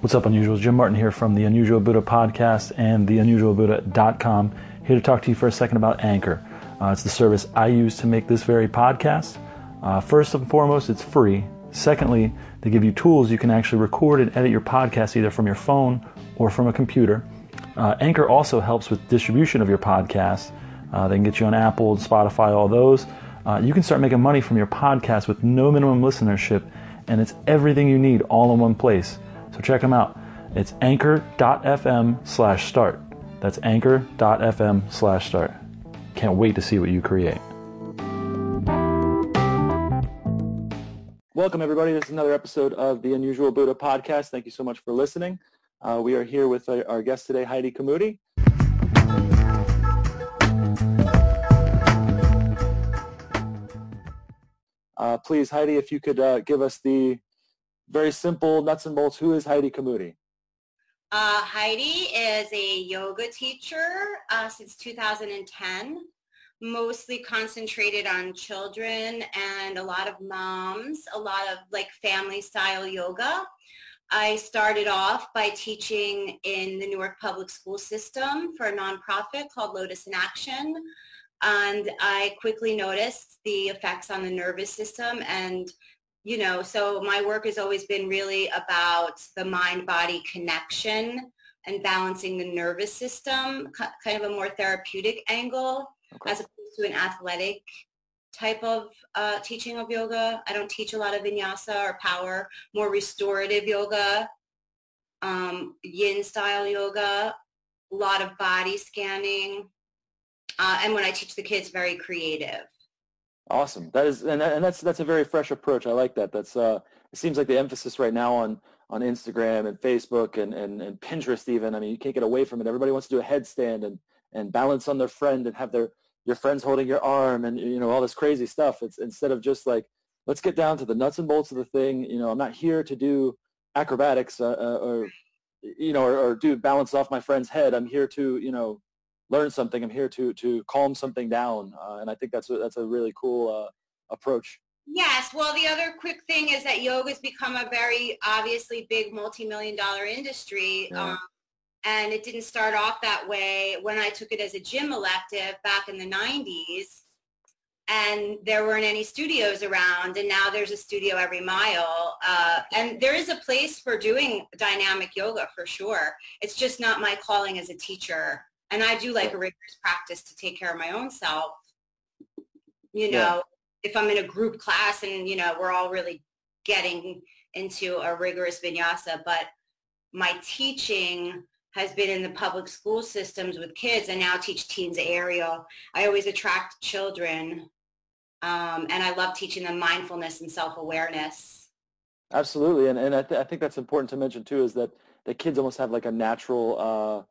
What's up, Unusuals? Jim Martin here from the Unusual Buddha podcast and theunusualbuddha.com. Here to talk to you for a second about Anchor. Uh, it's the service I use to make this very podcast. Uh, first and foremost, it's free. Secondly, they give you tools you can actually record and edit your podcast either from your phone or from a computer. Uh, Anchor also helps with distribution of your podcast. Uh, they can get you on Apple, and Spotify, all those. Uh, you can start making money from your podcast with no minimum listenership, and it's everything you need all in one place. So check them out. It's anchor.fm slash start. That's anchor.fm slash start. Can't wait to see what you create. Welcome, everybody. This is another episode of the Unusual Buddha podcast. Thank you so much for listening. Uh, we are here with our, our guest today, Heidi Camuti. Uh, please, Heidi, if you could uh, give us the very simple nuts and bolts. Who is Heidi Camuti? Uh, Heidi is a yoga teacher uh, since 2010, mostly concentrated on children and a lot of moms, a lot of like family style yoga. I started off by teaching in the Newark Public School System for a nonprofit called Lotus in Action. And I quickly noticed the effects on the nervous system and you know, so my work has always been really about the mind-body connection and balancing the nervous system, kind of a more therapeutic angle okay. as opposed to an athletic type of uh, teaching of yoga. I don't teach a lot of vinyasa or power, more restorative yoga, um, yin style yoga, a lot of body scanning. Uh, and when I teach the kids, very creative. Awesome. That is, and, and that's that's a very fresh approach. I like that. That's uh, it seems like the emphasis right now on on Instagram and Facebook and, and, and Pinterest even. I mean, you can't get away from it. Everybody wants to do a headstand and and balance on their friend and have their your friends holding your arm and you know all this crazy stuff. It's instead of just like let's get down to the nuts and bolts of the thing. You know, I'm not here to do acrobatics uh, uh, or you know or, or do balance off my friend's head. I'm here to you know learn something. I'm here to to calm something down, uh, and I think that's a, that's a really cool uh, approach. Yes. Well, the other quick thing is that yoga has become a very obviously big multi-million dollar industry. Yeah. Um, and it didn't start off that way when I took it as a gym elective back in the 90s. And there weren't any studios around, and now there's a studio every mile. Uh, and there is a place for doing dynamic yoga for sure. It's just not my calling as a teacher and I do like a rigorous practice to take care of my own self. You know, yeah. if I'm in a group class and, you know, we're all really getting into a rigorous vinyasa, but my teaching has been in the public school systems with kids. and now teach teens aerial. I always attract children. Um, and I love teaching them mindfulness and self-awareness. Absolutely. And, and I, th- I think that's important to mention too, is that the kids almost have like a natural uh,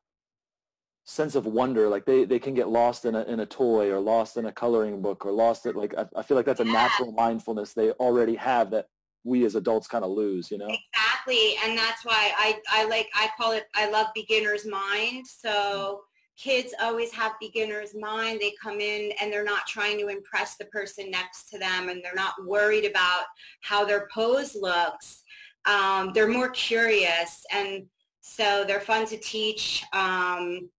sense of wonder like they, they can get lost in a, in a toy or lost in a coloring book or lost at like I, I feel like that's a natural mindfulness they already have that we as adults kind of lose you know? Exactly and that's why i i like i call it i love beginner's mind so kids always have beginner's mind they come in and they're not trying to impress the person next to them and they're not worried about how their pose looks um, they're more curious and so they're fun to teach um,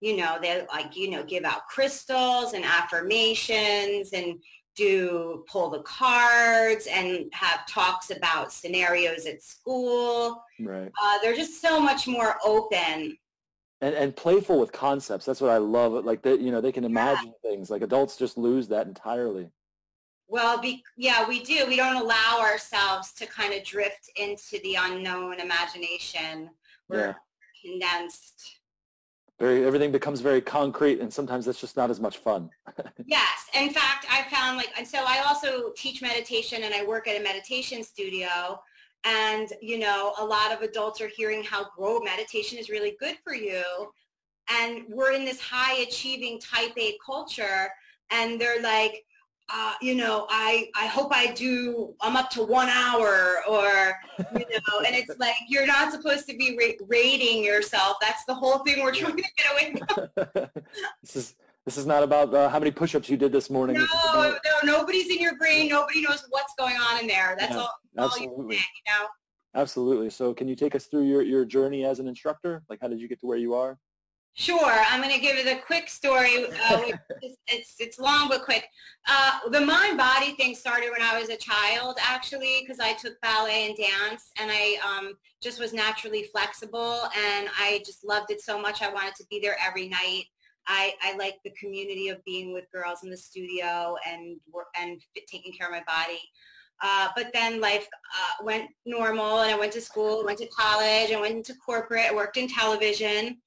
you know, they like, you know, give out crystals and affirmations and do pull the cards and have talks about scenarios at school. Right. Uh, they're just so much more open. And, and playful with concepts. That's what I love. Like that, you know, they can imagine yeah. things. Like adults just lose that entirely. Well, be, yeah, we do. We don't allow ourselves to kind of drift into the unknown imagination. We're yeah. condensed very everything becomes very concrete and sometimes that's just not as much fun. Yes in fact i found like and so i also teach meditation and i work at a meditation studio and you know a lot of adults are hearing how grow meditation is really good for you and we're in this high achieving type a culture and they're like uh, you know, I, I hope I do, I'm up to one hour or, you know, and it's like, you're not supposed to be ra- rating yourself. That's the whole thing we're trying to get away from. this is, this is not about uh, how many push-ups you did this morning. No, no, nobody's in your brain. Nobody knows what's going on in there. That's yeah, all, all you, say, you know? Absolutely. So can you take us through your, your journey as an instructor? Like how did you get to where you are? Sure. I'm going to give you the quick story. Uh, it's, it's, long but quick. Uh, the mind-body thing started when I was a child, actually, because I took ballet and dance, and I um, just was naturally flexible, and I just loved it so much. I wanted to be there every night. I, I like the community of being with girls in the studio and and taking care of my body. Uh, but then life uh, went normal, and I went to school, went to college, I went into corporate, I worked in television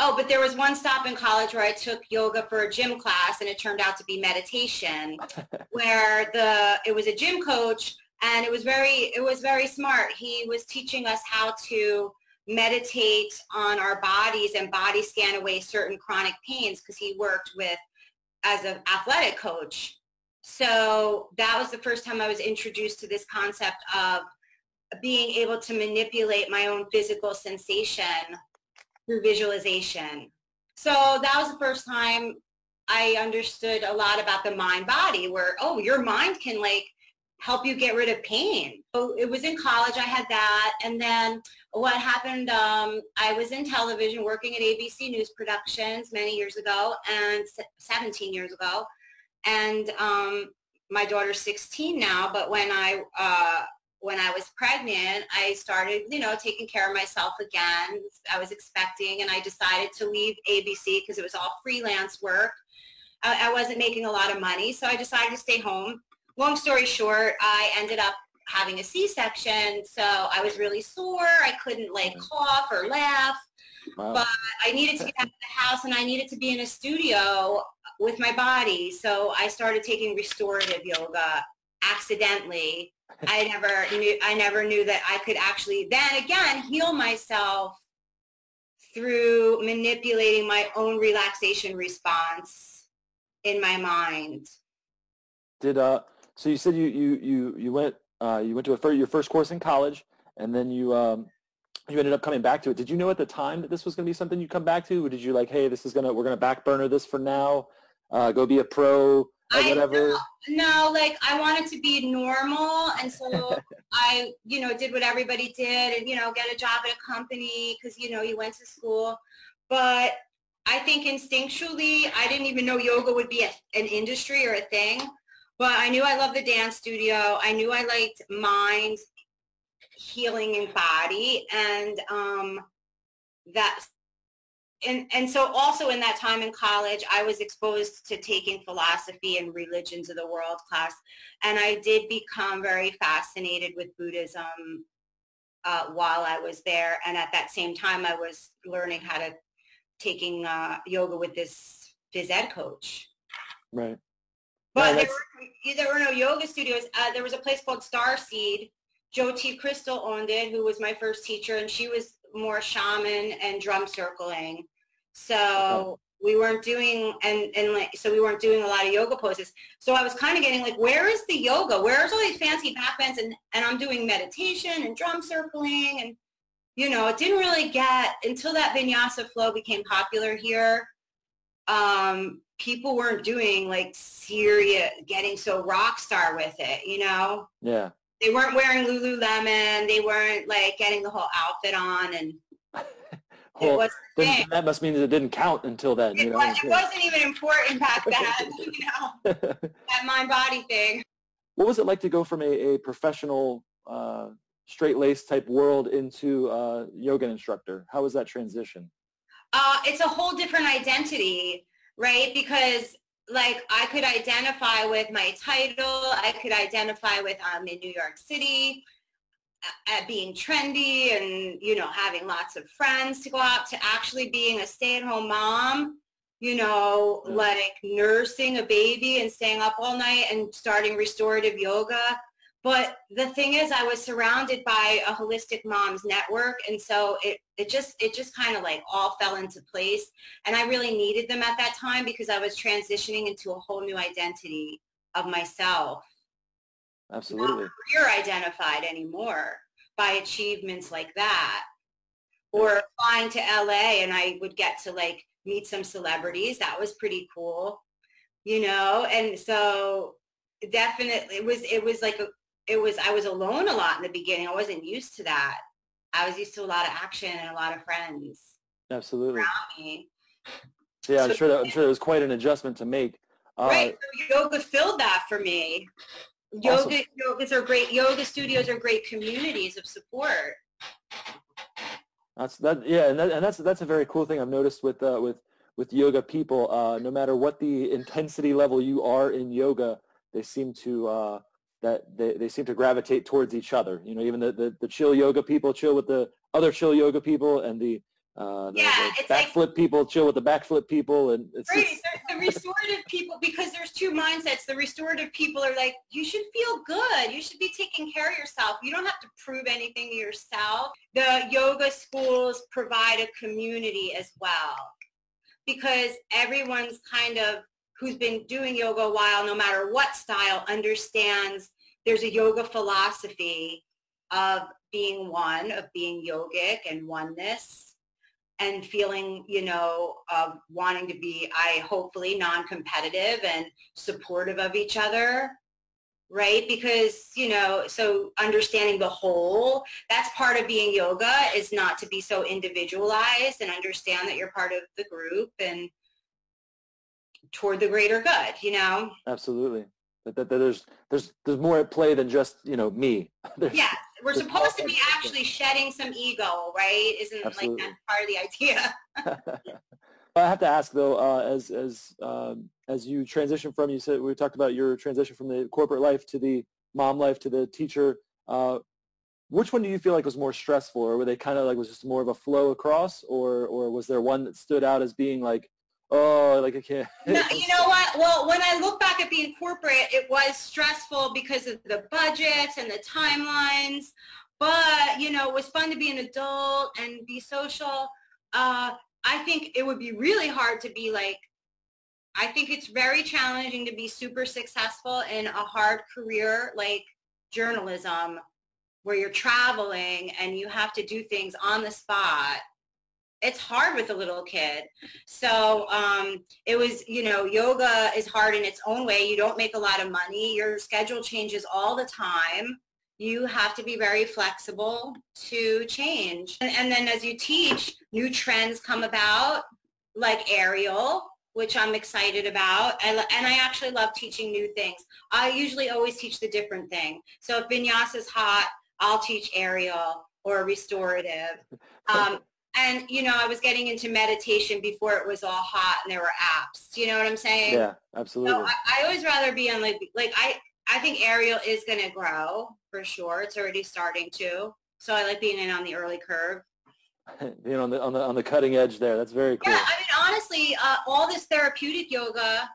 Oh, but there was one stop in college where I took yoga for a gym class and it turned out to be meditation where the it was a gym coach and it was very it was very smart. He was teaching us how to meditate on our bodies and body scan away certain chronic pains because he worked with as an athletic coach. So that was the first time I was introduced to this concept of being able to manipulate my own physical sensation through visualization. So that was the first time I understood a lot about the mind body where, oh, your mind can like help you get rid of pain. So it was in college, I had that. And then what happened, um, I was in television working at ABC News Productions many years ago and 17 years ago. And um, my daughter's 16 now, but when I uh, when I was pregnant, I started, you know, taking care of myself again. I was expecting and I decided to leave ABC because it was all freelance work. I, I, wasn't making a lot of money, so I decided to stay home. Long story short, I ended up having a C-section, so I was really sore. I couldn't like mm. cough or laugh. Wow. But I needed to get out of the house and I needed to be in a studio with my body. So I started taking restorative yoga accidentally I never knew I never knew that I could actually then again heal myself through manipulating my own relaxation response in my mind. Did uh so you said you you you you went uh you went to a, your first course in college and then you um you ended up coming back to it. Did you know at the time that this was going to be something you come back to, or did you like, hey, this is gonna we're gonna back burner this for now, uh, go be a pro, I, whatever? No, no, like I wanted to be normal, and so I, you know, did what everybody did, and you know, get a job at a company because you know you went to school. But I think instinctually, I didn't even know yoga would be a, an industry or a thing. But I knew I loved the dance studio. I knew I liked mind healing and body, and um, that and and so also in that time in college i was exposed to taking philosophy and religions of the world class and i did become very fascinated with buddhism uh, while i was there. And at that same time i was learning how to taking uh, yoga with this phys ed coach. Right. But there, were, there were no yoga studios. Uh, there was a place called starseed. Joe t. Crystal owned it who was my first teacher and she was more shaman and drum circling. So we weren't doing and and like so we weren't doing a lot of yoga poses. So I was kind of getting like, where is the yoga? Where's all these fancy back bends? And and I'm doing meditation and drum circling and you know, it didn't really get until that vinyasa flow became popular here. Um, people weren't doing like serious, getting so rock star with it, you know? Yeah they weren't wearing Lululemon. They weren't like getting the whole outfit on, and well, that must mean that it didn't count until then. It, you know? was, it wasn't even important back then. you know, that mind body thing. What was it like to go from a, a professional uh, straight laced type world into uh, yoga instructor? How was that transition? Uh, it's a whole different identity, right? Because like I could identify with my title. I could identify with I'm um, in New York City at being trendy and, you know, having lots of friends to go out to actually being a stay-at-home mom, you know, mm. like nursing a baby and staying up all night and starting restorative yoga. But the thing is, I was surrounded by a holistic moms network, and so it, it just it just kind of like all fell into place. And I really needed them at that time because I was transitioning into a whole new identity of myself. Absolutely. Not career identified anymore by achievements like that, or flying to LA, and I would get to like meet some celebrities. That was pretty cool, you know. And so definitely, it was it was like a it was I was alone a lot in the beginning. I wasn't used to that. I was used to a lot of action and a lot of friends Absolutely. Yeah, I'm So- sure that I'm sure it was quite an adjustment to make. Uh, right. So yoga filled that for me. Awesome. Yoga yogas are great. Yoga studios are great communities of support. That's that. Yeah, and that, and that's that's a very cool thing I've noticed with uh, with with yoga people. Uh, no matter what the intensity level you are in yoga, they seem to uh, that they, they seem to gravitate towards each other. You know, even the, the, the chill yoga people chill with the other chill yoga people, and the uh, the, Yeah, the it's like- backflip people chill with the backflip people, and it's, Right. it's The, the restorative people, because there's two mindsets. The restorative people are like, you should feel good. You should be taking care of yourself. You don't have to prove anything to yourself. The yoga schools provide a community as well because everyone's kind of who's been doing yoga a while, no matter what style, understands there's a yoga philosophy of being one, of being yogic and oneness and feeling, you know, of wanting to be, I hopefully non-competitive and supportive of each other, right? Because, you know, so understanding the whole, that's part of being yoga is not to be so individualized and understand that you're part of the group and toward the greater good, you know? absolutely that, that, that there's there's there's more at play than just you know me. There's- Yes, we're supposed to be actually shedding some ego, right? Isn't Absolutely. like that part of the idea? I have to ask though, uh, as as um, as you transition from you said we talked about your transition from the corporate life to the mom life to the teacher. Uh, which one do you feel like was more stressful, or were they kind of like was just more of a flow across, or or was there one that stood out as being like, oh, like I can't. No, you know what? Well, when I look back at being corporate, it was stressful because of the budgets and the timelines. But you know, it was fun to be an adult and be social. Uh, I think it would be really hard to be like. I think it's very challenging to be super successful in a hard career like journalism, where you're traveling and you have to do things on the spot. It's hard with a little kid. So um, it was, you know, yoga is hard in its own way. You don't make a lot of money. Your schedule changes all the time. You have to be very flexible to change. And, and then as you teach, new trends come about, like aerial, which I'm excited about. I, lo- and I actually love teaching new things. I usually always teach the different thing. So if vinyasa is hot, I'll teach aerial or restorative. Um, and you know, I was getting into meditation before it was all hot and there were apps. You know what I'm saying? Yeah, So absolutely. I, I always rather be on like like I I think aerial is going to grow for sure. It's already starting to. So I like being in on the early curve. you know, on the on the on the cutting edge there. That's very cool. Yeah, I mean, honestly, uh, all this therapeutic yoga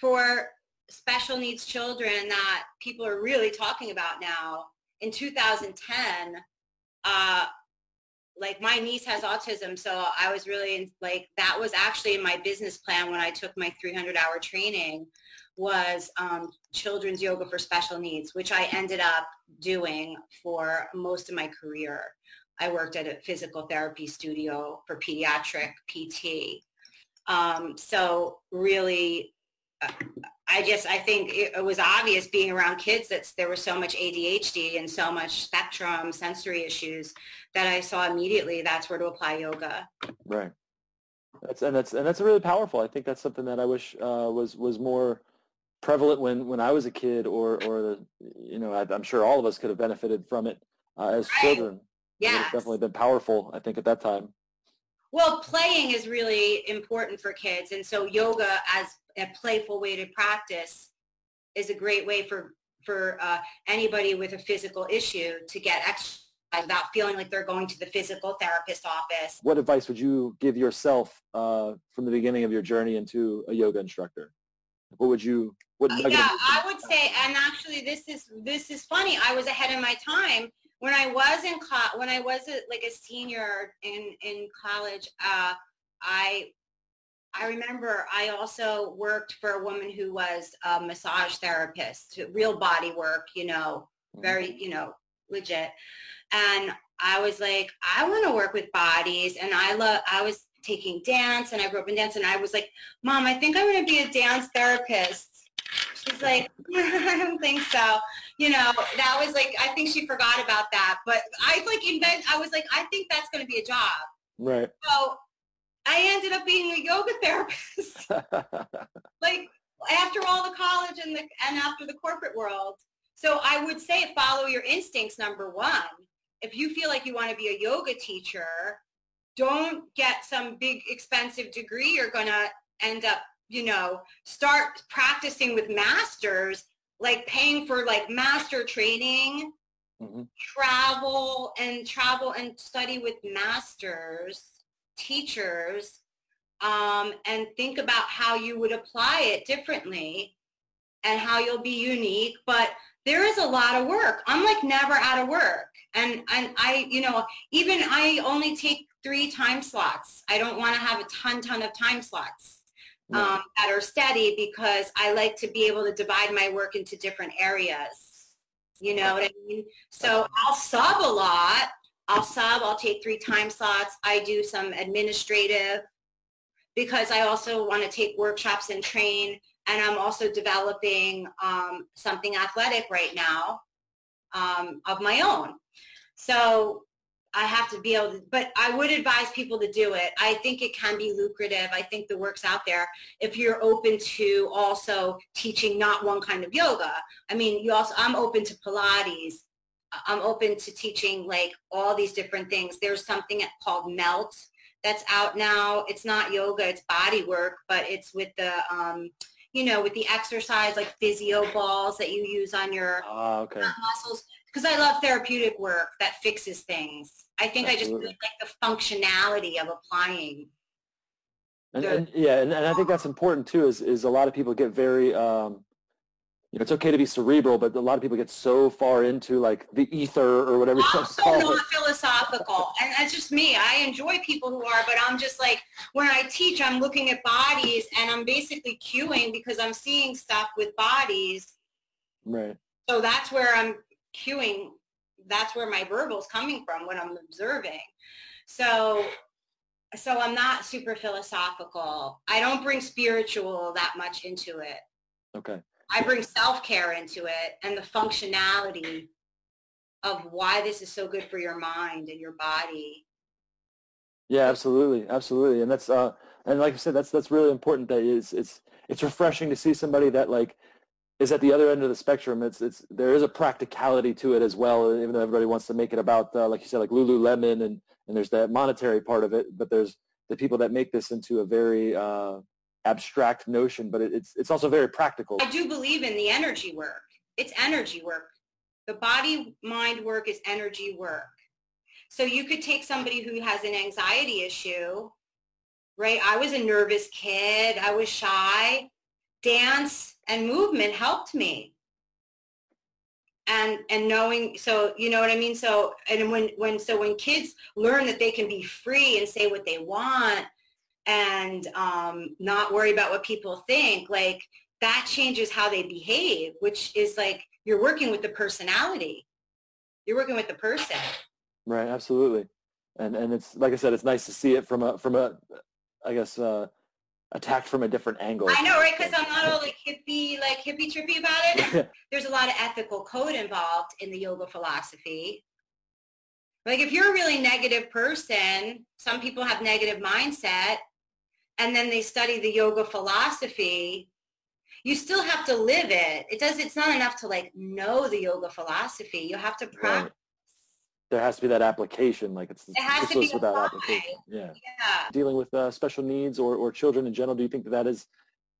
for special needs children that people are really talking about now in 2010, uh, like my niece has autism, so I was really like that was actually in my business plan when I took my 300-hour training was um, children's yoga for special needs, which I ended up doing for most of my career. I worked at a physical therapy studio for pediatric PT. Um, so really, I just, I think it, it was obvious being around kids that there was so much ADHD and so much spectrum sensory issues that I saw immediately that's where to apply yoga. Right. That's and that's and that's really powerful. I think that's something that I wish uh, was was more prevalent when when I was a kid, or or you know I, I'm sure all of us could have benefited from it uh, as Right. children. Yeah. have definitely been powerful. I think at that time. Well, playing is really important for kids. And so yoga as a playful way to practice is a great way for, for uh, anybody with a physical issue to get exercise without feeling like they're going to the physical therapist office. What advice would you give yourself uh, from the beginning of your journey into a yoga instructor? What would you? What of Yeah, I would say, and actually, this is this is funny. I was ahead of my time when I was in co- when I was a, like a senior in in college. Uh, I I remember I also worked for a woman who was a massage therapist, real body work, you know, mm. very you know legit. And I was like, I want to work with bodies, and I love. I was taking dance, and I grew up in dance, and I was like, Mom, I think I'm going to be a dance therapist. She's like, I don't think so. You know, that was like, I think she forgot about that. But I like invent. I was like, I think that's going to be a job. Right. So I ended up being a yoga therapist. like after all the college and the and after the corporate world. So I would say follow your instincts. Number one, if you feel like you want to be a yoga teacher, don't get some big expensive degree. You're going to end up, you know, start practicing with masters, like paying for like master training, mm-hmm. travel and travel and study with masters, teachers, um, and think about how you would apply it differently and how you'll be unique. But there is a lot of work. I'm like never out of work. And, and I, you know, even I only take three time slots. I don't want to have a ton, ton of time slots um, that are steady because I like to be able to divide my work into different areas. You know what I mean? So I'll sub a lot. I'll sub, I'll take three time slots. I do some administrative because I also want to take workshops and train. And I'm also developing um, something athletic right now um, of my own. So I have to be able to, but I would advise people to do it. I think it can be lucrative. I think the work's out there. If you're open to also teaching not one kind of yoga. I mean, you also, I'm open to Pilates. I'm open to teaching like all these different things. There's something called Melt that's out now. It's not yoga, it's body work, but it's with the, um, you know, with the exercise like physio balls that you use on your uh, okay. muscles because I love therapeutic work that fixes things. I think Absolutely. I just like the functionality of applying. And, and yeah, and, and, I think that's important too. Is is a lot of people get very, um, you know, it's okay to be cerebral, but a lot of people get so far into like the ether or whatever. I'm oh, so not philosophical, and that's just me. I enjoy people who are, but I'm just like when I teach, I'm looking at bodies, and I'm basically cueing because I'm seeing stuff with bodies. Right. So that's where I'm cueing, that's where my verbal is coming from when I'm observing. So, so I'm not super philosophical. I don't bring spiritual that much into it. Okay. I bring self-care into it and the functionality of why this is so good for your mind and your body. Yeah, absolutely, absolutely, and that's uh, and like I said, that's that's really important. That is, it's it's refreshing to see somebody that like is at the other end of the spectrum. It's it's there is a practicality to it as well, even though everybody wants to make it about uh, like you said, like Lululemon, and and there's that monetary part of it. But there's the people that make this into a very uh, abstract notion, but it, it's it's also very practical. I do believe in the energy work. It's energy work. The body mind work is energy work. So you could take somebody who has an anxiety issue, right? I was a nervous kid. I was shy. Dance and movement helped me and and knowing so you know what i mean so and when when so when kids learn that they can be free and say what they want and um, not worry about what people think like that changes how they behave which is like you're working with the personality you're working with the person right absolutely and and it's like i said it's nice to see it from a from a i guess uh attacked from a different angle. I know, right? Because I'm not all like hippie, like hippie trippy about it. There's a lot of ethical code involved in the yoga philosophy. Like if you're a really negative person, some people have negative mindset, and then they study the yoga philosophy. You still have to live it. It does. It's not enough to like know the yoga philosophy. You have to practice. Right there has to be that application, like it's it has to be without application. Yeah. yeah. Dealing with uh, special needs or, or children in general, do you think that that is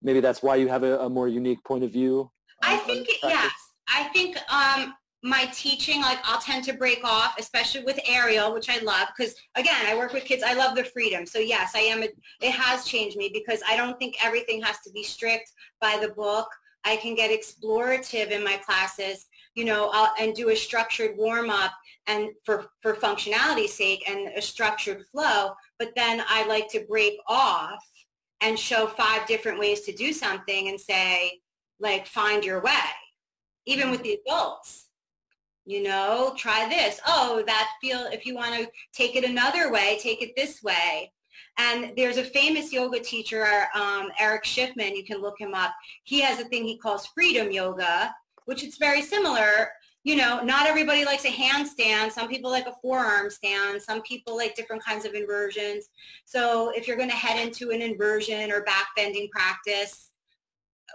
maybe that's why you have a, a more unique point of view? I think yes. I think um, my teaching, like I'll tend to break off, especially with aerial, which I love because again, I work with kids. I love the freedom. So yes, I am. A, it has changed me because I don't think everything has to be strict by the book. I can get explorative in my classes, you know, I'll, and do a structured warm up and for, for functionality's sake and a structured flow, but then I like to break off and show five different ways to do something and say, like, find your way, even with the adults. You know, try this. Oh, that feel, if you want to take it another way, take it this way. And there's a famous yoga teacher, um, Erich Schiffmann. You can look him up. He has a thing he calls freedom yoga, which is very similar. You know, not everybody likes a handstand. Some people like a forearm stand. Some people like different kinds of inversions. So if you're going to head into an inversion or back bending practice,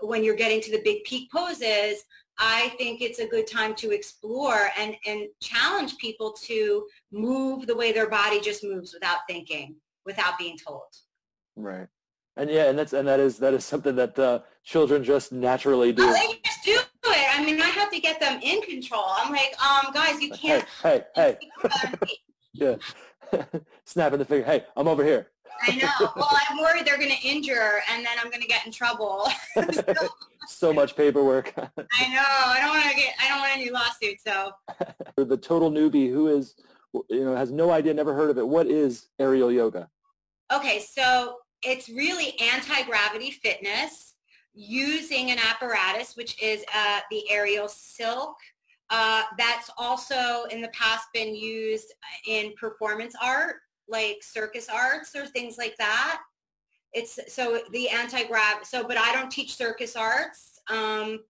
when you're getting to the big peak poses, I think it's a good time to explore and, and challenge people to move the way their body just moves without thinking, without being told. Right. And yeah, and that's and that is that is something that uh, children just naturally do. Oh, they just do it. I mean, I have to get them in control. I'm like, um, guys, you can't. Hey, hey, hey. yeah. Snapping the finger. Hey, I'm over here. I know. Well, I'm worried they're going to injure, and then I'm going to get in trouble. so, so, much paperwork. I know. I don't want to get. I don't want any lawsuits. So. For the total newbie who is, you know, has no idea, never heard of it. What is aerial yoga? Okay, so it's really anti-gravity fitness using an apparatus, which is uh, the aerial silk. Uh, that's also in the past been used in performance art like circus arts or things like that. It's so the anti-grav. So, but I don't teach circus arts. Um,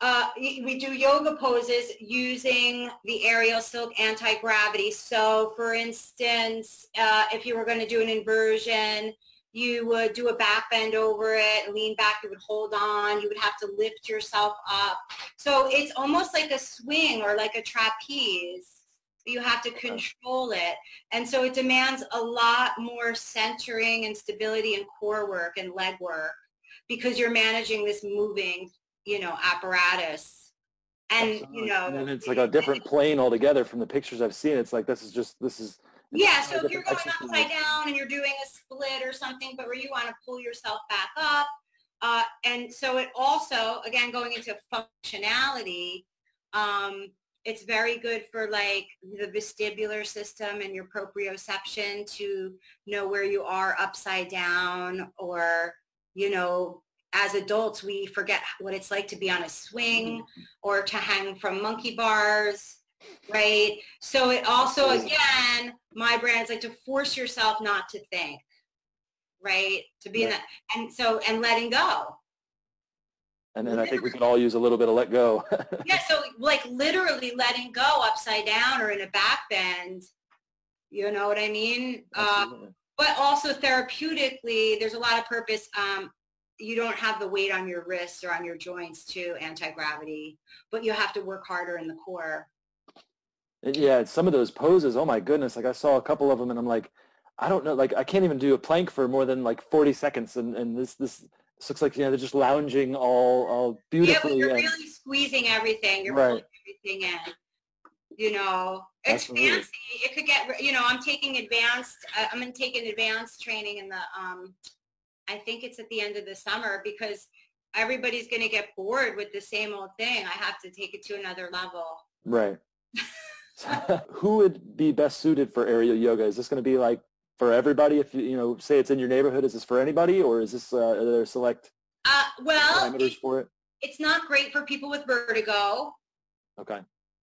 uh, we do yoga poses using the aerial silk anti-gravity. So, for instance, uh, if you were going to do an inversion, you would do a back bend over it, lean back, you would hold on, you would have to lift yourself up. So it's almost like a swing or like a trapeze you have to control it. And so it demands a lot more centering and stability and core work and leg work because you're managing this moving, you know, apparatus. And, you know. And it's like a different plane altogether from the pictures I've seen. It's like, this is just, this is. Yeah, so if you're going upside down and you're doing a split or something, but where you want to pull yourself back up. Uh, and so it also, again, going into functionality, um, it's very good for like the vestibular system and your proprioception to know where you are upside down or, you know, as adults, we forget what it's like to be on a swing mm-hmm. or to hang from monkey bars, right? So it also, again, my brand is like to force yourself not to think, right? To be in that, and so, and letting go, and then I think we can all use a little bit of let go. yeah, so like literally letting go upside down or in a back bend. You know what I mean? Uh, but also therapeutically, there's a lot of purpose. Um, you don't have the weight on your wrists or on your joints to anti-gravity, but you have to work harder in the core. Yeah, some of those poses, oh my goodness, like I saw a couple of them and I'm like, I don't know, like I can't even do a plank for more than like 40 seconds and, and this, this, this looks like you know they're just lounging all all beautifully. Yeah, you're and, really squeezing everything. You're right. everything in. You know, it's Absolutely. fancy. It could get. You know, I'm taking advanced. Uh, I'm going to take an advanced training in the. Um, I think it's at the end of the summer because everybody's going to get bored with the same old thing. I have to take it to another level. Right. Who would be best suited for aerial yoga? Is this going to be like for everybody? If you know, say it's in your neighborhood, is this for anybody, or is this uh, are there select uh, well, parameters for it? It's not great for people with vertigo. Okay.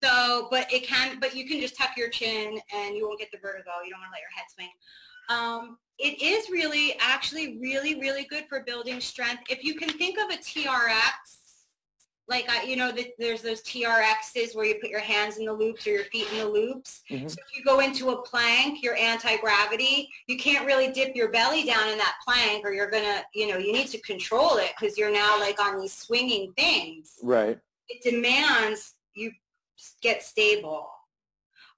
So, but it can, but you can just tuck your chin and you won't get the vertigo. You don't want to let your head swing. Um, it is really, actually really, really good for building strength. If you can think of a TRX like I, you know, the, there's those TRXs where you put your hands in the loops or your feet in the loops. Mm-hmm. So if you go into a plank, your anti-gravity, you can't really dip your belly down in that plank or you're going to, you know, you need to control it because you're now like on these swinging things. Right. It demands you get stable.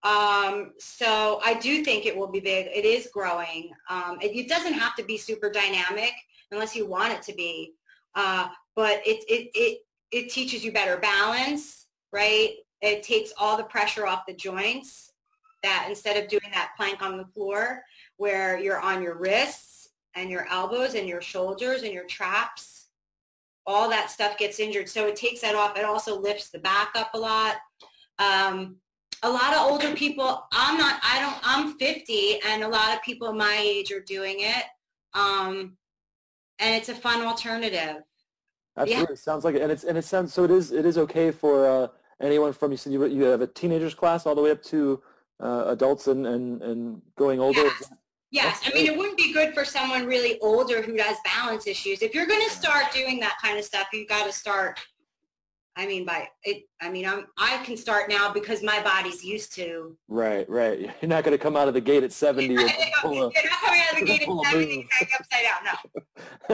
Um, so I do think it will be big. It is growing. Um, it, it, doesn't have to be super dynamic unless you want it to be. Uh, but it, it, it, it teaches you better balance, right? It takes all the pressure off the joints that instead of doing that plank on the floor where you're on your wrists and your elbows and your shoulders and your traps, all that stuff gets injured. So it takes that off. It also lifts the back up a lot. Um, a lot of older people, I'm not, I don't, I'm 50 and a lot of people my age are doing it. Um, and it's a fun alternative. Absolutely, yeah. sounds like it, and it's and it sounds so. It is it is okay for uh, anyone from you said you you have a teenagers class all the way up to uh, adults and and and going older. Yes. Yes, I mean it wouldn't be good for someone really older who has balance issues. If you're going to start doing that kind of stuff, you've got to start. I mean, by it. I mean, I'm. I can start now because my body's used to. Right, right. You're not going to come out of the gate at 70. You're not coming out of the gate at 70 upside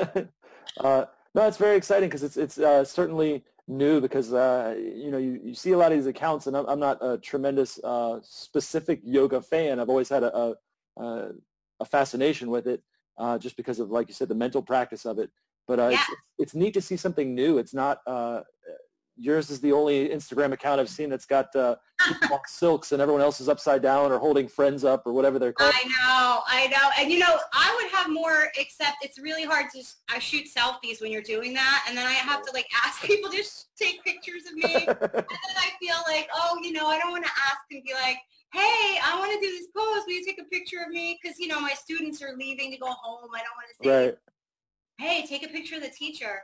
down. No. uh, no, it's very exciting because it's it's uh, certainly new because uh, you know you, you see a lot of these accounts, and I'm, I'm not a tremendous uh, specific yoga fan. I've always had a, a, a fascination with it, uh, just because of, like you said, the mental practice of it. But uh, Yeah. it's, it's neat to see something new. It's not uh, yours is the only Instagram account I've seen that's got uh, silks and everyone else is upside down or holding friends up or whatever they're called. I know, I know, and you know, I would have more. Except it's really hard to. I shoot selfies when you're doing that, and then I have to like ask people to take pictures of me, and then I feel like, oh, you know, I don't want to ask and be like, hey, I want to do this pose. Will you take a picture of me? Because you know, my students are leaving to go home. I don't want to say, right. hey, take a picture of the teacher.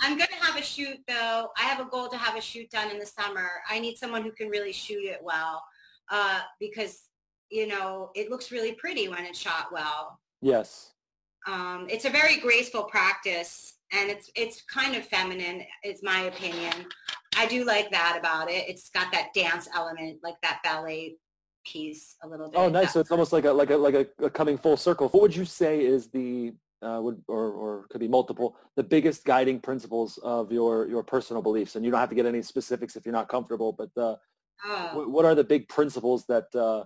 I'm going to have a shoot though. I have a goal to have a shoot done in the summer. I need someone who can really shoot it well uh, because, you know, it looks really pretty when it's shot well. Yes. Um, it's a very graceful practice and it's, it's kind of feminine is my opinion. I do like that about it. It's got that dance element, like that ballet piece a little bit. Oh, nice. So it's almost like a like a like a, a coming full circle. What would you say is the uh, would or or could be multiple the biggest guiding principles of your your personal beliefs? And you don't have to get any specifics if you're not comfortable. But uh, oh. what, what are the big principles that uh,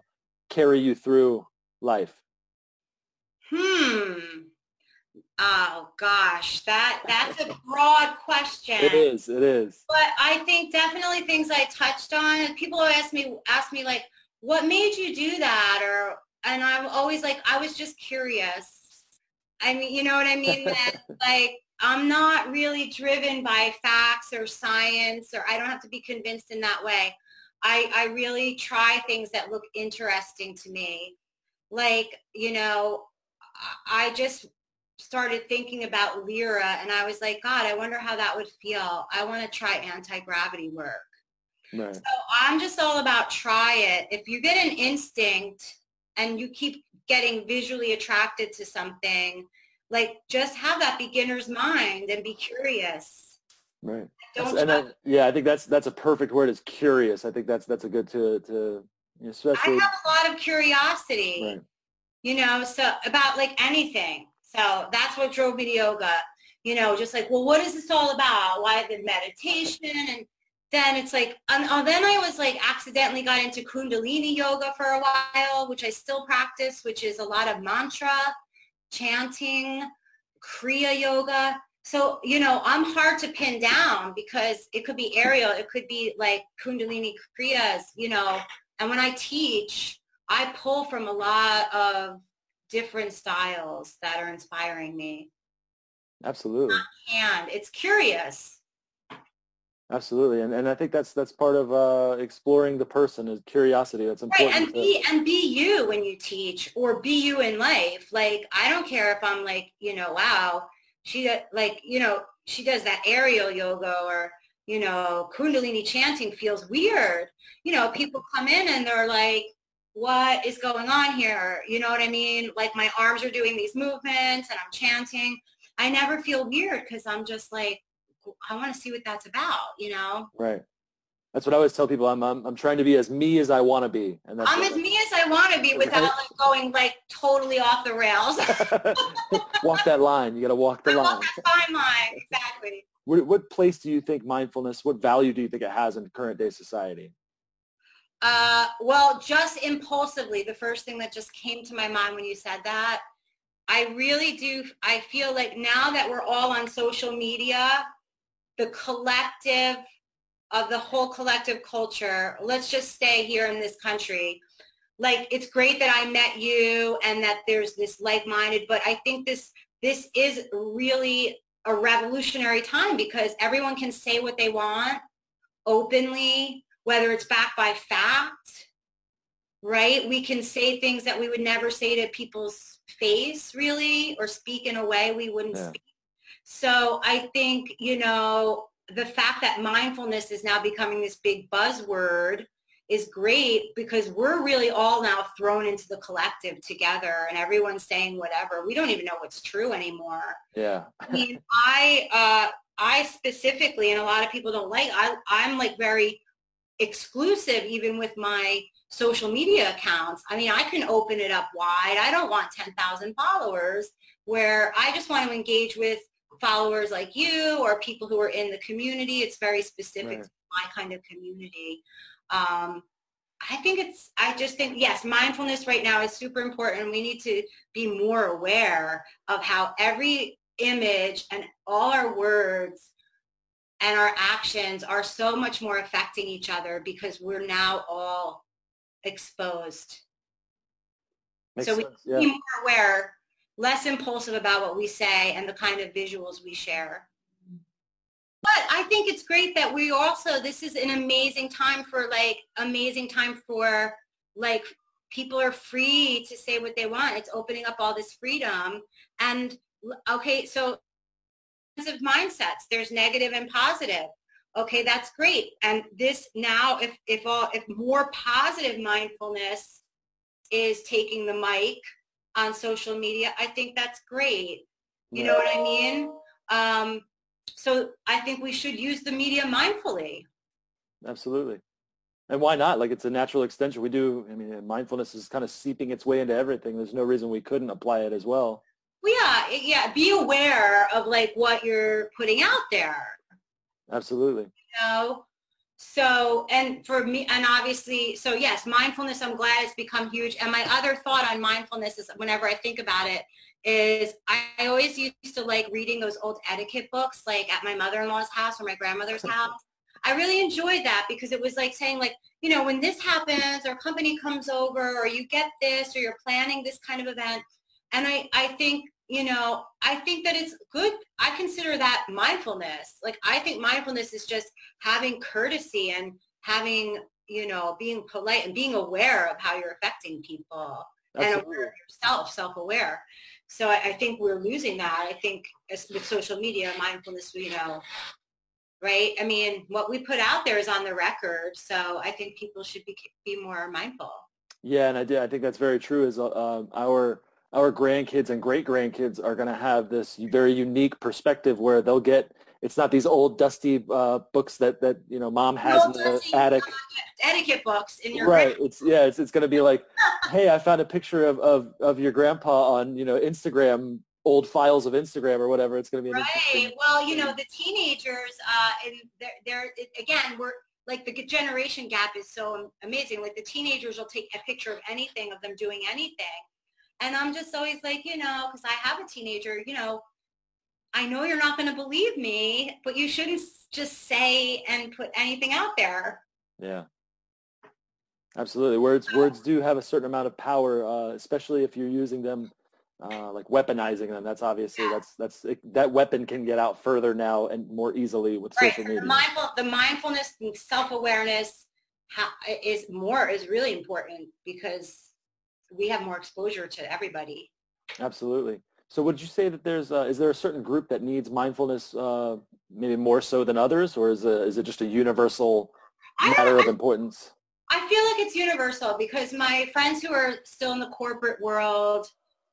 carry you through life? Hmm. Oh gosh, that that's a broad question. It is. It is. But I think definitely things I touched on. People ask me ask me like, what made you do that? Or and I'm always like, I was just curious. I mean, you know what I mean? That like I'm not really driven by facts or science, or I don't have to be convinced in that way. I I really try things that look interesting to me. Like you know, I just started thinking about Lyra and I was like, God, I wonder how that would feel. I want to try anti-gravity work. Right. So I'm just all about try it. If you get an instinct and you keep getting visually attracted to something, like just have that beginner's mind and be curious. Right. Don't and then, yeah, I think that's that's a perfect word. Is curious. I think that's that's a good to to especially. I have a lot of curiosity. right. you know, so about like anything. So that's what drove me to yoga, you know, just like, well, what is this all about? Why the meditation? And then it's like, and, oh, then I was like accidentally got into Kundalini yoga for a while, which I still practice, which is a lot of mantra, chanting, Kriya yoga. So, you know, I'm hard to pin down because it could be aerial. It could be like Kundalini Kriyas, you know, and when I teach, I pull from a lot of different styles that are inspiring me. Absolutely. And it's curious. Absolutely. And and I think that's that's part of uh, exploring the person is curiosity. That's important. Right. And be and be you when you teach or be you in life. Like I don't care if I'm like, you know, wow, she like, you know, she does that aerial yoga or, you know, Kundalini chanting feels weird. You know, people come in and they're like, what is going on here? You know what I mean? Like my arms are doing these movements and I'm chanting. I never feel weird because I'm just like, I want to see what that's about, you know? Right. That's what I always tell people. I'm I'm, I'm trying to be as me as I want to be, and that's I'm as me as I want to be without like going like totally off the rails. walk that line. You got to walk the I line. walk that fine line, exactly. What, what place do you think mindfulness? What value do you think it has in current day society? Uh, well, just impulsively, the first thing that just came to my mind when you said that, I really do. I feel like now that we're all on social media, the collective of the whole collective culture, let's just stay here in this country. Like it's great that I met you and that there's this like-minded, but I think this this is really a revolutionary time because everyone can say what they want openly, whether it's backed by fact, right? We can say things that we would never say to people's face really or speak in a way we wouldn't Yeah. speak. So I think, you know, the fact that mindfulness is now becoming this big buzzword is great because we're really all now thrown into the collective together and everyone's saying whatever. We don't even know what's true anymore. Yeah. I mean, I, uh, I specifically, and a lot of people don't like, I, I'm like very exclusive even with my social media accounts. I mean, I can open it up wide. I don't want 10,000 followers where I just want to engage with followers like you or people who are in the community. It's very specific right. to my kind of community. Um, I think it's, I just think, yes, mindfulness right now is super important. We need to be more aware of how every image and all our words and our actions are so much more affecting each other because we're now all exposed. Makes so we sense. Yeah. be more aware, less impulsive about what we say and the kind of visuals we share. But I think it's great that we also, this is an amazing time for like, amazing time for like, people are free to say what they want. It's opening up all this freedom. And okay, so of mindsets, there's negative and positive. Okay, that's great. And this now, if, if, all, if more positive mindfulness is taking the mic on social media, I think that's great. You know what I mean? Um, so I think we should use the media mindfully. Absolutely. And why not? Like it's a natural extension. We do, I mean, mindfulness is kind of seeping its way into everything. There's no reason we couldn't apply it as well. Well, yeah, yeah. Be aware of like what you're putting out there. Absolutely. You know, so and for me, and obviously, so yes, mindfulness. I'm glad it's become huge. And my other thought on mindfulness is, whenever I think about it, is I, I always used to like reading those old etiquette books, like at my mother-in-law's house or my grandmother's house. I really enjoyed that because it was like saying like, you know, when this happens or company comes over or you get this or you're planning this kind of event, and I, I think, you know, I think that it's good. I consider that mindfulness. Like, I think mindfulness is just having courtesy and having, you know, being polite and being aware of how you're affecting people Absolutely. and aware of yourself, self-aware. So I, I think we're losing that. I think with social media, mindfulness, you know, right? I mean, what we put out there is on the record. So I think people should be, be more mindful. Yeah, and I do, I think that's very true. Is uh, our our grandkids and great grandkids are going to have this very unique perspective where they'll get it's not these old dusty uh, books that that you know mom has in the attic. etiquette books in your right it's yeah it's, it's going to be like hey i found a picture of, of of your grandpa on you know instagram old files of instagram or whatever it's going to be right well you know the teenagers uh and they're, they're again we're like the generation gap is so amazing like the teenagers will take a picture of anything of them doing anything and I'm just always like, you know, because I have a teenager, you know, I know you're not going to believe me, but you shouldn't just say and put anything out there. Yeah. Absolutely. Words words do have a certain amount of power, uh, especially if you're using them uh, like weaponizing them. That's obviously that's that's that weapon can get out further now and more easily with right. social media. The, mindful, the mindfulness and self awareness is more is really important because we have more exposure to everybody. Absolutely. So would you say that there's, uh, is there a certain group that needs mindfulness uh, maybe more so than others, or is, it, is it just a universal matter of importance? I feel like it's universal because my friends who are still in the corporate world,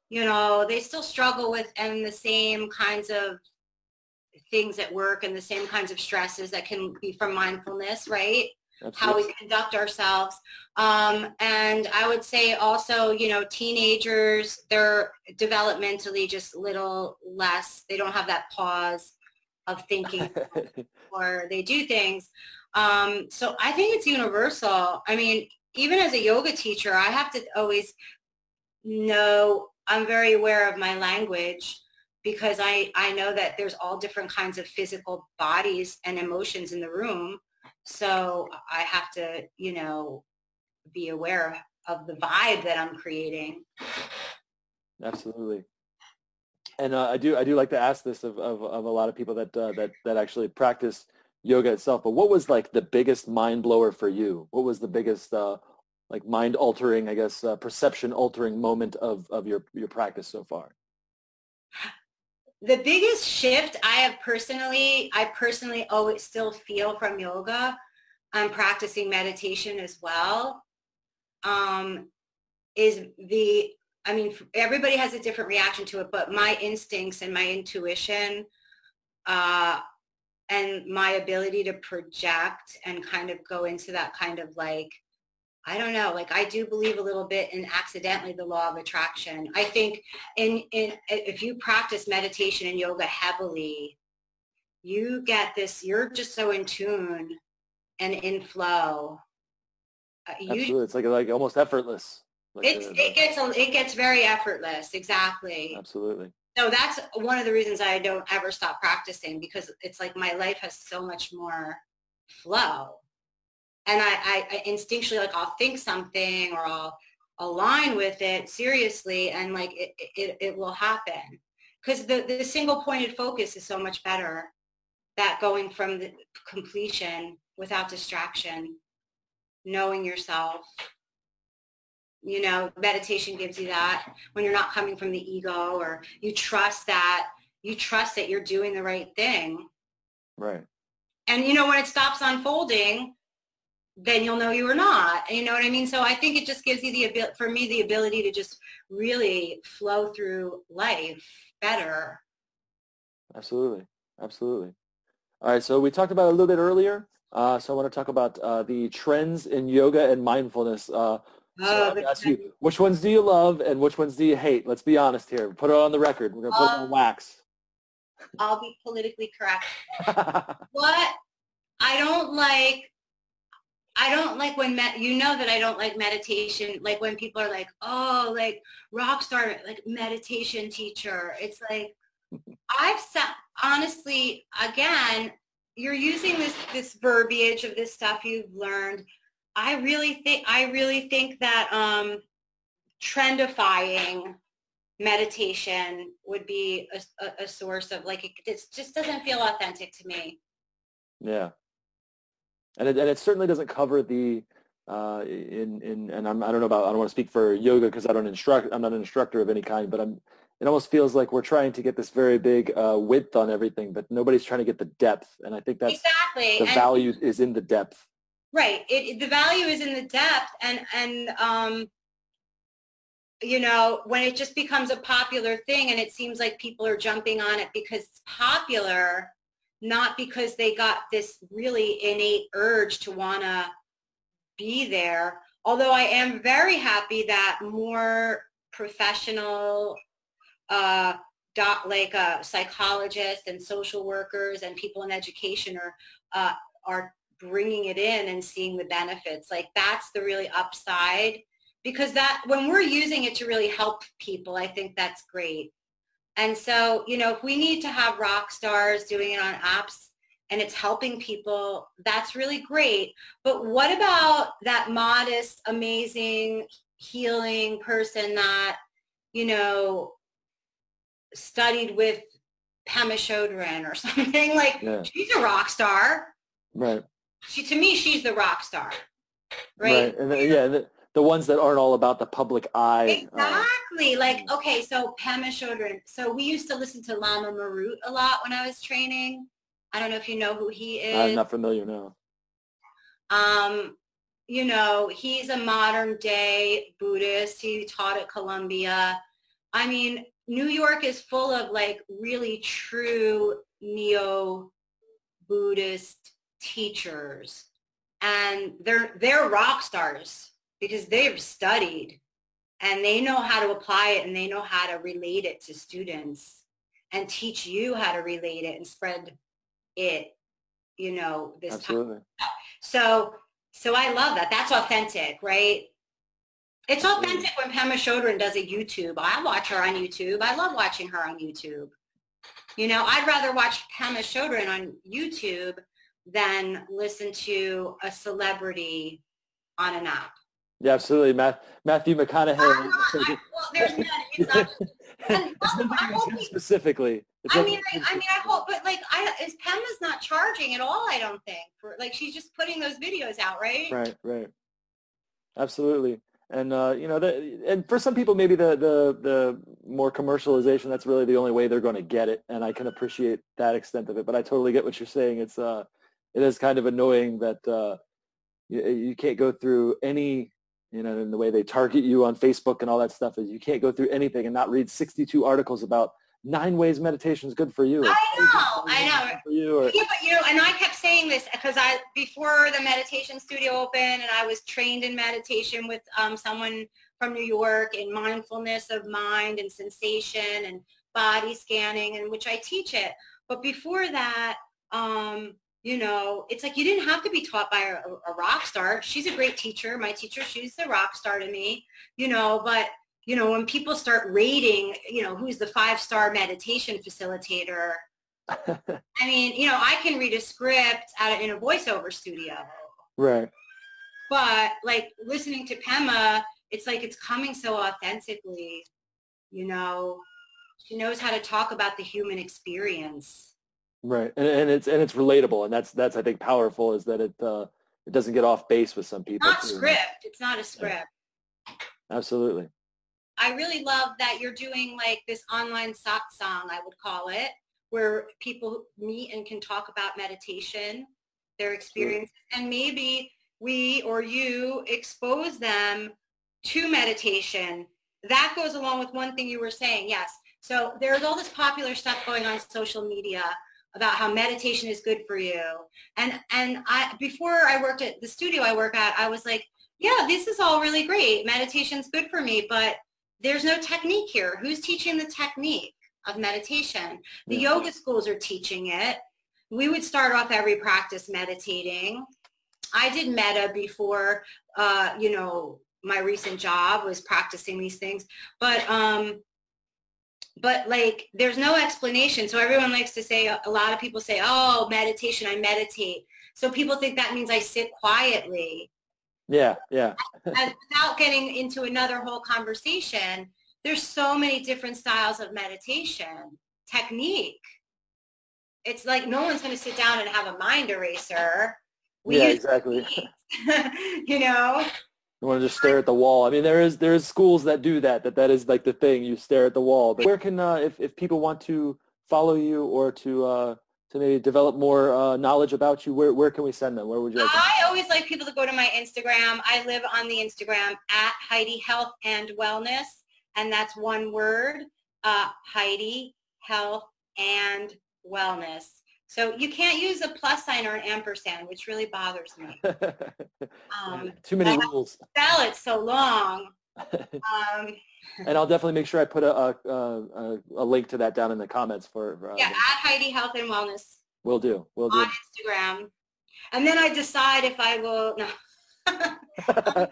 you know, they still struggle with and the same kinds of things at work and the same kinds of stresses that can be from mindfulness, right? How we conduct ourselves. Um, and I would say also, you know, teenagers, they're developmentally just a little less, they don't have that pause of thinking or they do things. Um, so I think it's universal. I mean, even as a yoga teacher, I have to always know, I'm very aware of my language because I, I know that there's all different kinds of physical bodies and emotions in the room so I have to, you know, be aware of the vibe that I'm creating. Absolutely. And uh, I do I do like to ask this of, of, of a lot of people that uh, that that actually practice yoga itself. But what was like the biggest mind blower for you? What was the biggest uh, like mind altering, I guess, uh, perception altering moment of, of your your practice so far? the biggest shift I have personally, I personally always still feel from yoga I'm practicing meditation as well, um, is the, I mean, everybody has a different reaction to it, but my instincts and my intuition uh, and my ability to project and kind of go into that kind of like, I don't know, like I do believe a little bit in accidentally the law of attraction. I think in, in if you practice meditation and yoga heavily, you get this, you're just so in tune and in flow. Uh, you, Absolutely. It's like like almost effortless. Like it's, a, it gets it gets very effortless. Exactly. Absolutely. So that's one of the reasons I don't ever stop practicing because it's like my life has so much more flow. And I, I, I instinctually like I'll think something or I'll align with it seriously and like it, it, it will happen. Because the, the single pointed focus is so much better that going from the completion without distraction, knowing yourself. You know, meditation gives you that when you're not coming from the ego or you trust that you trust that you're doing the right thing. Right. And you know, when it stops unfolding, then you'll know you are not. You know what I mean? So I think it just gives you the ability, for me, the ability to just really flow through life better. Absolutely. Absolutely. All right. So we talked about a little bit earlier uh, so I want to talk about uh, the trends in yoga and mindfulness. Uh, so oh, ask you, which ones do you love and which ones do you hate? Let's be honest here. Put it on the record. We're going to put it on wax. I'll be politically correct. what I don't like, I don't like when, you know that I don't like meditation. Like when people are like, oh, like rock star, like meditation teacher. It's like, I've sat, honestly, again, you're using this this verbiage of this stuff you've learned. I really think I really think that um, trendifying meditation would be a, a, a source of like it, it, just doesn't feel authentic to me. Yeah, and it, and it certainly doesn't cover the uh, in in and I'm I don't know about I don't want to speak for yoga because I don't instruct I'm not an instructor of any kind, but I'm it almost feels like we're trying to get this very big uh, width on everything, but nobody's trying to get the depth. And I think that's exactly the and value is in the depth. Right. It, the value is in the depth, and and um, you know when it just becomes a popular thing, and it seems like people are jumping on it because it's popular, not because they got this really innate urge to want to be there. Although I am very happy that more professional uh, like uh, psychologists and social workers and people in education are uh, are bringing it in and seeing the benefits. Like that's the really upside because that when we're using it to really help people, I think that's great. And so, you know, if we need to have rock stars doing it on apps and it's helping people, that's really great. But what about that modest, amazing, healing person that, you know, studied with Pema Chodron or something. Like yeah. she's a rock star. Right. She to me she's the rock star. Right. right. And the, yeah, the, ones that aren't all about the public eye. Uh, exactly. Uh, like okay, so Pema Chodron. So we used to listen to Lama Marut a lot when I was training. I don't know if you know who he is. I'm not familiar now. Um, you know, he's a modern day Buddhist. He taught at Columbia. I mean, New York is full of like really true neo Buddhist teachers and they're they're rock stars because they've studied and they know how to apply it and they know how to relate it to students and teach you how to relate it and spread it you know this Absolutely. Time. so so i love that that's authentic right it's authentic when Pema Chodron does a YouTube. I watch her on YouTube. I love watching her on YouTube. You know, I'd rather watch Pema Chodron on YouTube than listen to a celebrity on an app. Yeah, absolutely. Matthew McConaughey. Not, well, there's none. It's not, and, well, specifically. I mean, I, I, mean, I hope, but like, I, is not charging at all. I don't think for like she's just putting those videos out, right? Right, right. Absolutely and uh, you know, the, and for some people, maybe the, the the more commercialization that's really the only way they're going to get it, and I can appreciate that extent of it. But I totally get what you're saying. It's uh, it is kind of annoying that uh, you, you can't go through any you know, in the way they target you on Facebook and all that stuff is you can't go through anything and not read 62 articles about nine ways meditation is good for you. I know, I know. For you, or, yeah, but you know, and I kept saying this because I before the meditation studio opened, and I was trained in meditation with um, someone from New York in mindfulness of mind and sensation and body scanning, and which I teach it. But before that, um, you know, it's like you didn't have to be taught by a, a rock star. She's a great teacher. My teacher, she's the rock star to me, you know, but you know, when people start rating, you know, who's the five-star meditation facilitator, I mean, you know, I can read a script at, in a voiceover studio. Right. But like listening to Pema, it's like it's coming so authentically, you know. She knows how to talk about the human experience. Right, and, and it's and it's relatable, and that's that's I think powerful is that it uh, it doesn't get off base with some people. Not too. script. It's not a script. Yeah. Absolutely. I really love that you're doing like this online satsang, I would call it, where people meet and can talk about meditation, their experiences, sure. and maybe we or you expose them to meditation. That goes along with one thing you were saying, yes. So there's all this popular stuff going on social media about how meditation is good for you. And and I before I worked at the studio I work at, I was like, yeah, this is all really great. Meditation's good for me, but there's no technique here. Who's teaching the technique of meditation? The yeah. yoga schools are teaching it. We would start off every practice meditating. I did meta before, uh, you know, my recent job was practicing these things. But um, but like there's no explanation. So everyone likes to say, a lot of people say, oh, meditation, I meditate. So people think that means I sit quietly. Yeah, yeah. and without getting into another whole conversation, there's so many different styles of meditation, technique. It's like no one's going to sit down and have a mind eraser. We yeah, exactly. you know? You want to just stare at the wall. I mean, there is there's schools that do that. That that is like the thing. You stare at the wall. But where can uh, if if people want to follow you or to uh, to maybe develop more uh, knowledge about you, where, where can we send them? Where would you like I always like people to go to my Instagram. I live on the Instagram at Heidi Health and Wellness, and that's one word, uh, Heidi Health and Wellness. So you can't use a plus sign or an ampersand, which really bothers me. Um, Too many rules. Spell it so long. Um, and I'll definitely make sure I put a, a, a, a link to that down in the comments for. Uh, yeah, at Heidi Health and Wellness. We'll do. We'll do. On Instagram, and then I decide if I will. No.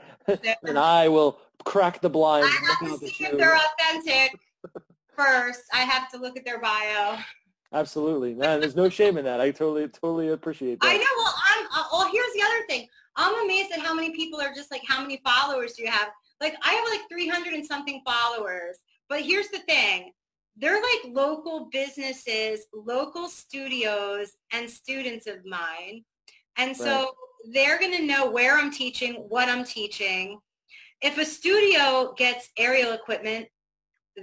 and I will crack the blinds. I have to see if they're authentic first. I have to look at their bio. Absolutely, man. There's no shame in that. I totally, totally appreciate that. I know. Well, I'm. Uh, well, here's the other thing. I'm amazed at how many people are just like, how many followers do you have? Like I have like 300 and something followers. But here's the thing. They're like local businesses, local studios, and students of mine. And so right. they're going to know where I'm teaching, what I'm teaching. If a studio gets aerial equipment,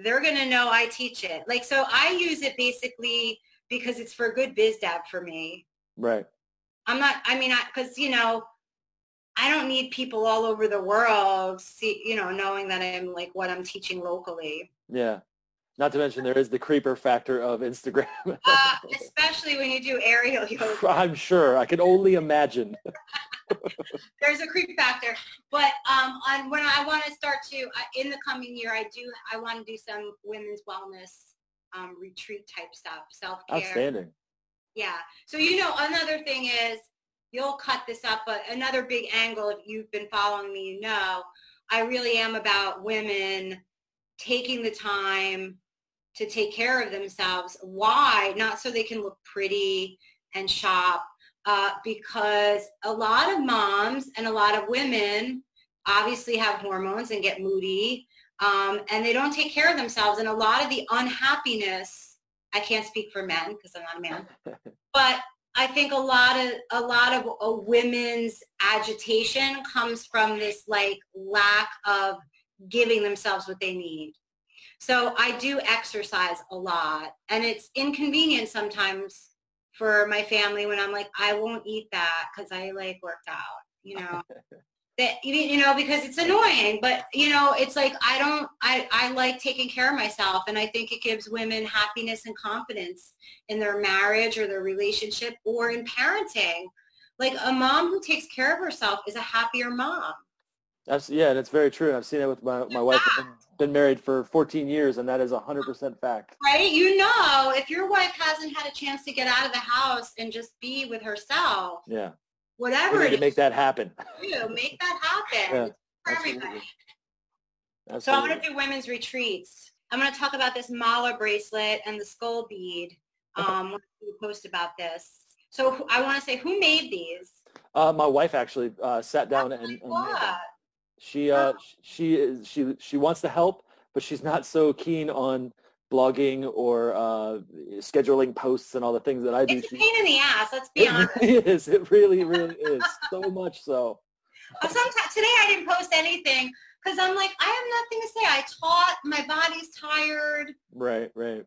they're going to know I teach it. Like, so I use it basically because it's for good biz dev for me. Right. I'm not, I mean, I because, you know, I don't need people all over the world, see, you know, knowing that I'm like what I'm teaching locally. Yeah. Not to mention there is the creeper factor of Instagram. uh, especially when you do aerial yoga. I'm sure. I can only imagine. There's a creep factor. But um, on, when I want to start to, uh, in the coming year, I do, I want to do some women's wellness um, retreat type stuff, self-care. Outstanding. Yeah. So, you know, another thing is you'll cut this up, but another big angle, if you've been following me, you know, I really am about women taking the time to take care of themselves. Why? Not so they can look pretty and shop, uh, because a lot of moms and a lot of women obviously have hormones and get moody, um, and they don't take care of themselves. And a lot of the unhappiness, I can't speak for men because I'm not a man, but I think a lot of a lot of a women's agitation comes from this like lack of giving themselves what they need. So I do exercise a lot and it's inconvenient sometimes for my family when I'm like I won't eat that cuz I like worked out. you know. that you know because it's annoying but you know it's like i don't i i like taking care of myself and i think it gives women happiness and confidence in their marriage or their relationship or in parenting like a mom who takes care of herself is a happier mom that's yeah and it's very true i've seen it with my, my wife I've been, been married for 14 years and that is 100% fact right you know if your wife hasn't had a chance to get out of the house and just be with herself yeah whatever to make that happen. Do make that happen yeah, for everybody. Absolutely. So I'm going to do women's retreats. I'm going to talk about this mala bracelet and the skull bead. Um, we post about this. So I want to say, who made these? Uh, my wife actually uh, sat down and, and she uh, she is she she wants to help, but she's not so keen on blogging or uh, scheduling posts and all the things that I do. It's a pain in the ass. Let's be it honest. Really is. It really, really is. So much so. Sometimes today I didn't post anything because I'm like I have nothing to say. I taught. My body's tired. Right, right.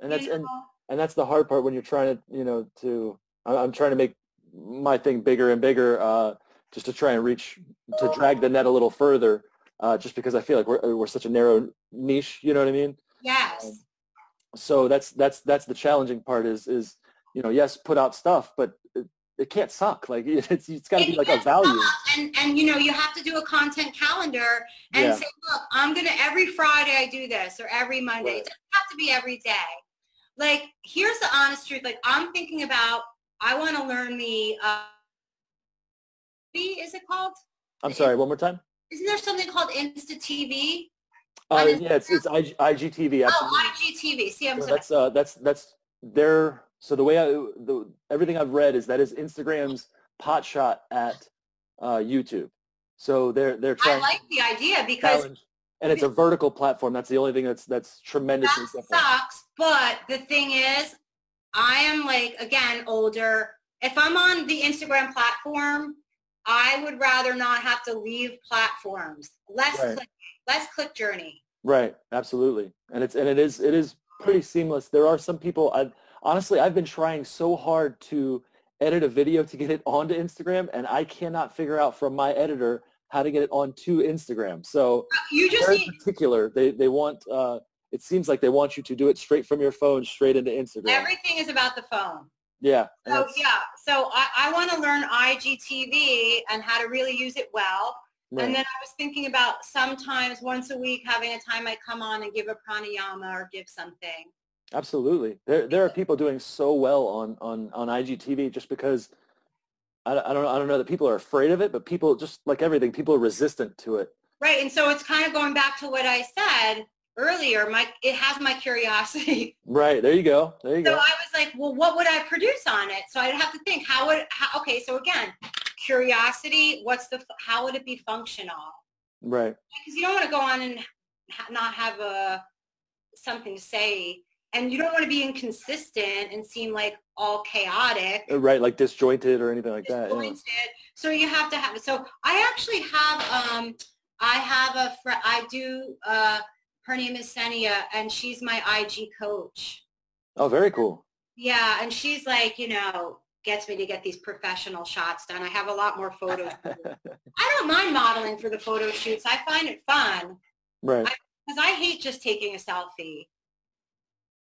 And that's and, and that's the hard part when you're trying to you know to I'm trying to make my thing bigger and bigger uh, just to try and reach to drag the net a little further. Uh, just because I feel like we're, we're such a narrow niche, you know what I mean? Yes. Um, so that's that's that's the challenging part is is you know yes put out stuff but it, it can't suck like it's it's got to be like a value and and you know you have to do a content calendar and yeah. say look i'm gonna every friday i do this or every monday right. it doesn't have to be every day like here's the honest truth like i'm thinking about i want to learn the uh is it called i'm sorry one more time isn't there something called insta tv uh, yeah, it's, it's IG, IGTV. Oh, absolutely. Oh, IGTV. See, I'm so that's uh, that's that's their. So the way I the everything I've read is that is Instagram's pot shot at uh, YouTube. So they're they're trying. I like the idea because. And it's a vertical platform. That's the only thing that's that's tremendously that sucks. But the thing is, I am like again older. If I'm on the Instagram platform, I would rather not have to leave platforms. Less right. click, less click journey. Right, absolutely, and it's and it is it is pretty seamless. There are some people. I honestly I've been trying so hard to edit a video to get it onto Instagram, and I cannot figure out from my editor how to get it onto Instagram. So you just very need, particular. They they want. Uh, it seems like they want you to do it straight from your phone, straight into Instagram. Everything is about the phone. Yeah. So yeah. So I, I want to learn IGTV and how to really use it well. Right. And then I was thinking about sometimes once a week having a time I come on and give a pranayama or give something. Absolutely. There, there are people doing so well on, on, on IGTV just because I, I don't I don't know that people are afraid of it, but people just like everything, people are resistant to it. Right. And so it's kind of going back to what I said earlier. My it has my curiosity. Right. There you go. There you so go. So I was like, well, what would I produce on it? So I'd have to think how would how, okay, so again, curiosity, what's the, how would it be functional? Right. Because you don't want to go on and ha- not have a, something to say and you don't want to be inconsistent and seem like all chaotic. Uh, right, like disjointed or anything like disjointed. that. Yeah. So you have to have. So I actually have. Um, I have a friend. I do. Uh, her name is Senia, and she's my IG coach. Oh, very cool. Yeah, and she's like, you know, gets me to get these professional shots done. I have a lot more photos. I don't mind modeling for the photo shoots. I find it fun. Right. Because I, I, hate just taking a selfie.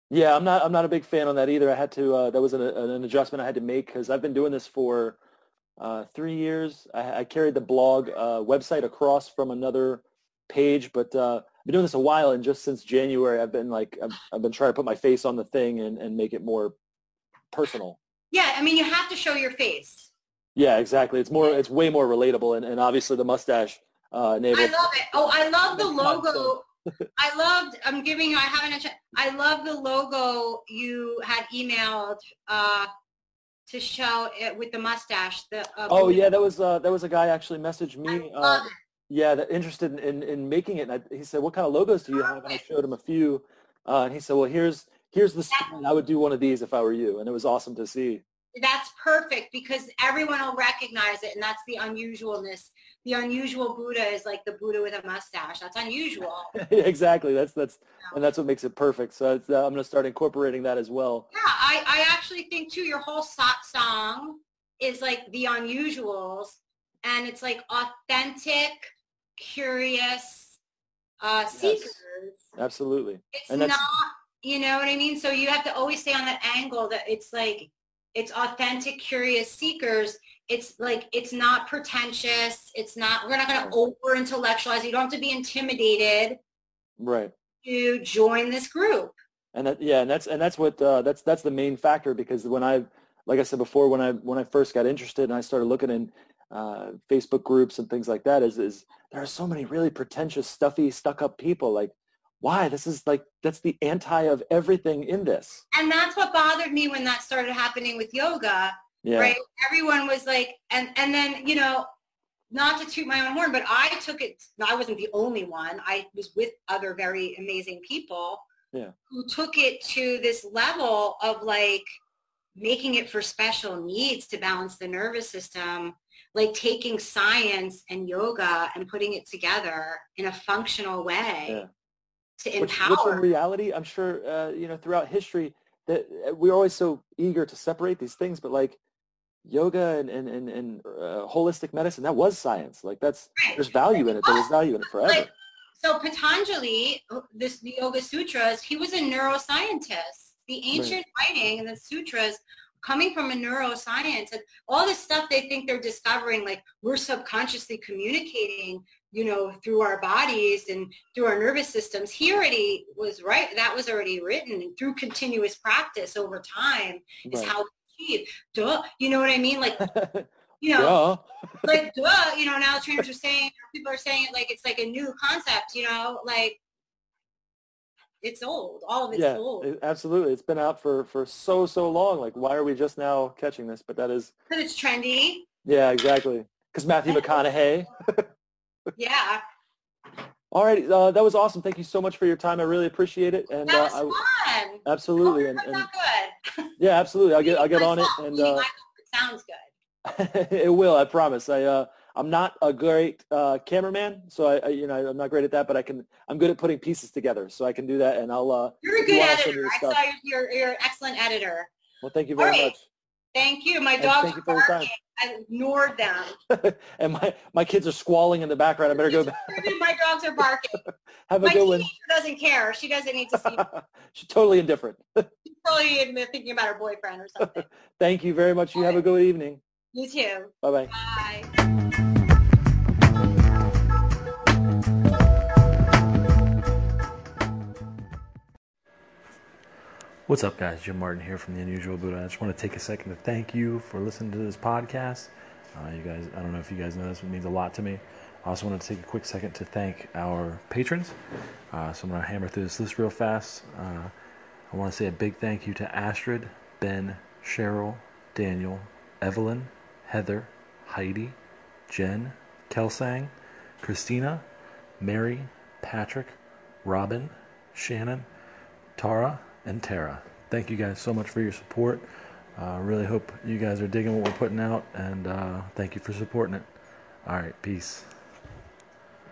Yeah, I'm not. I'm not a big fan on that either. I had to. Uh, that was an, an adjustment I had to make because I've been doing this for uh, three years. I, I, carried the blog uh, website across from another page, but uh, I've been doing this a while, and just since January, I've been like, I've, I've been trying to put my face on the thing and, and make it more personal. Yeah, I mean, you have to show your face. Yeah, exactly. It's more, it's way more relatable, and, and obviously the mustache uh, enables. I love it. Oh, I love the logo. I loved. I'm giving you. I haven't. I love the logo you had emailed uh, to show it with the mustache. The uh, oh yeah, that was uh, that was a guy actually messaged me. I love Uh, yeah, that interested in, in, in making it. And I, he said, "What kind of logos do you have?" And I showed him a few, uh, and he said, "Well, here's here's the. I would do one of these if I were you. And it was awesome to see. That's perfect because everyone will recognize it. And that's the unusualness. The unusual Buddha is like the Buddha with a mustache. That's unusual. exactly. That's, that's, and that's what makes it perfect. So uh, I'm going to start incorporating that as well. Yeah. I, I actually think too, your whole song is like the unusuals and it's like authentic, curious uh, seekers. Absolutely. It's And not, you know what I mean? So you have to always stay on that angle that it's like, it's authentic, curious seekers. It's like, it's not pretentious. It's not, we're not going to over intellectualize. You don't have to be intimidated Right. to join this group. And that, yeah, and that's and that's what uh, that's that's the main factor because when I, like I said before, when I when I first got interested and I started looking in uh, Facebook groups and things like that, is is there are so many really pretentious, stuffy, stuck up people. Like, why? This is like that's the anti of everything in this. And that's what bothered me when that started happening with yoga. Yeah. right? Everyone was like, and and then you know, not to toot my own horn, but I took it. I wasn't the only one. I was with other very amazing people Yeah. who took it to this level of like making it for special needs to balance the nervous system, like taking science and yoga and putting it together in a functional way Yeah. to Which, empower. which in reality, I'm sure, uh, you know, throughout history, that uh, we're always so eager to separate these things, but like yoga and, and, and, and uh, holistic medicine, that was science. Like that's, Right. there's value in it. There was value in it forever. Like, so Patanjali, this the Yoga Sutras, he was a neuroscientist. The ancient writing and the sutras coming from a neuroscience and all this stuff they think they're discovering, like we're subconsciously communicating, you know, through our bodies and through our nervous systems. He already was right. That was already written and through continuous practice over time is Right. how we achieve. Duh. You know what I mean? Like, you know, like duh, you know, now trainers are saying, people are saying it like it's like a new concept, you know, like it's old. All of it's yeah, old. it- absolutely. It's been out for, for so, so long. Like, why are we just now catching this? But that is, Because it's trendy. yeah, exactly. Because Matthew McConaughey. Yeah. All right. Uh, that was awesome. Thank you so much for your time. I really appreciate it. And That was uh, fun. I, absolutely. Oh, And, and good. yeah, absolutely. I'll get, I'll get on it. And uh, it sounds good. it will. I promise. I, uh, I'm not a great uh, cameraman, so I, I, you know, I'm not great at that. But I can. I'm good at putting pieces together, so I can do that. And I'll. Uh, You're a good wanna send me editor. I saw you're, you're, an excellent editor. Well, thank you very right. much. Thank you. My dogs are for your time. barking. I ignored them. and my, my kids are squalling in the background. I better go back. My dogs are barking. Have a My good one. doesn't care. She doesn't need to see. She's totally indifferent. She's probably thinking about her boyfriend or something. Thank you very much. You have a good evening. You too. Bye-bye. Bye. What's up, guys? Jim Martin here from The Unusual Buddha. I just want to take a second to thank you for listening to this podcast. Uh, you guys, I don't know if you guys know this, it means a lot to me. I also want to take a quick second to thank our patrons. Uh, so I'm going to hammer through this list real fast. Uh, I want to say a big thank you to Astrid, Ben, Cheryl, Daniel, Evelyn, Heather, Heidi, Jen, Kelsang, Christina, Mary, Patrick, Robin, Shannon, Tara, and Tara. Thank you guys so much for your support. Uh, really hope you guys are digging what we're putting out, and uh, thank you for supporting it. All right, peace.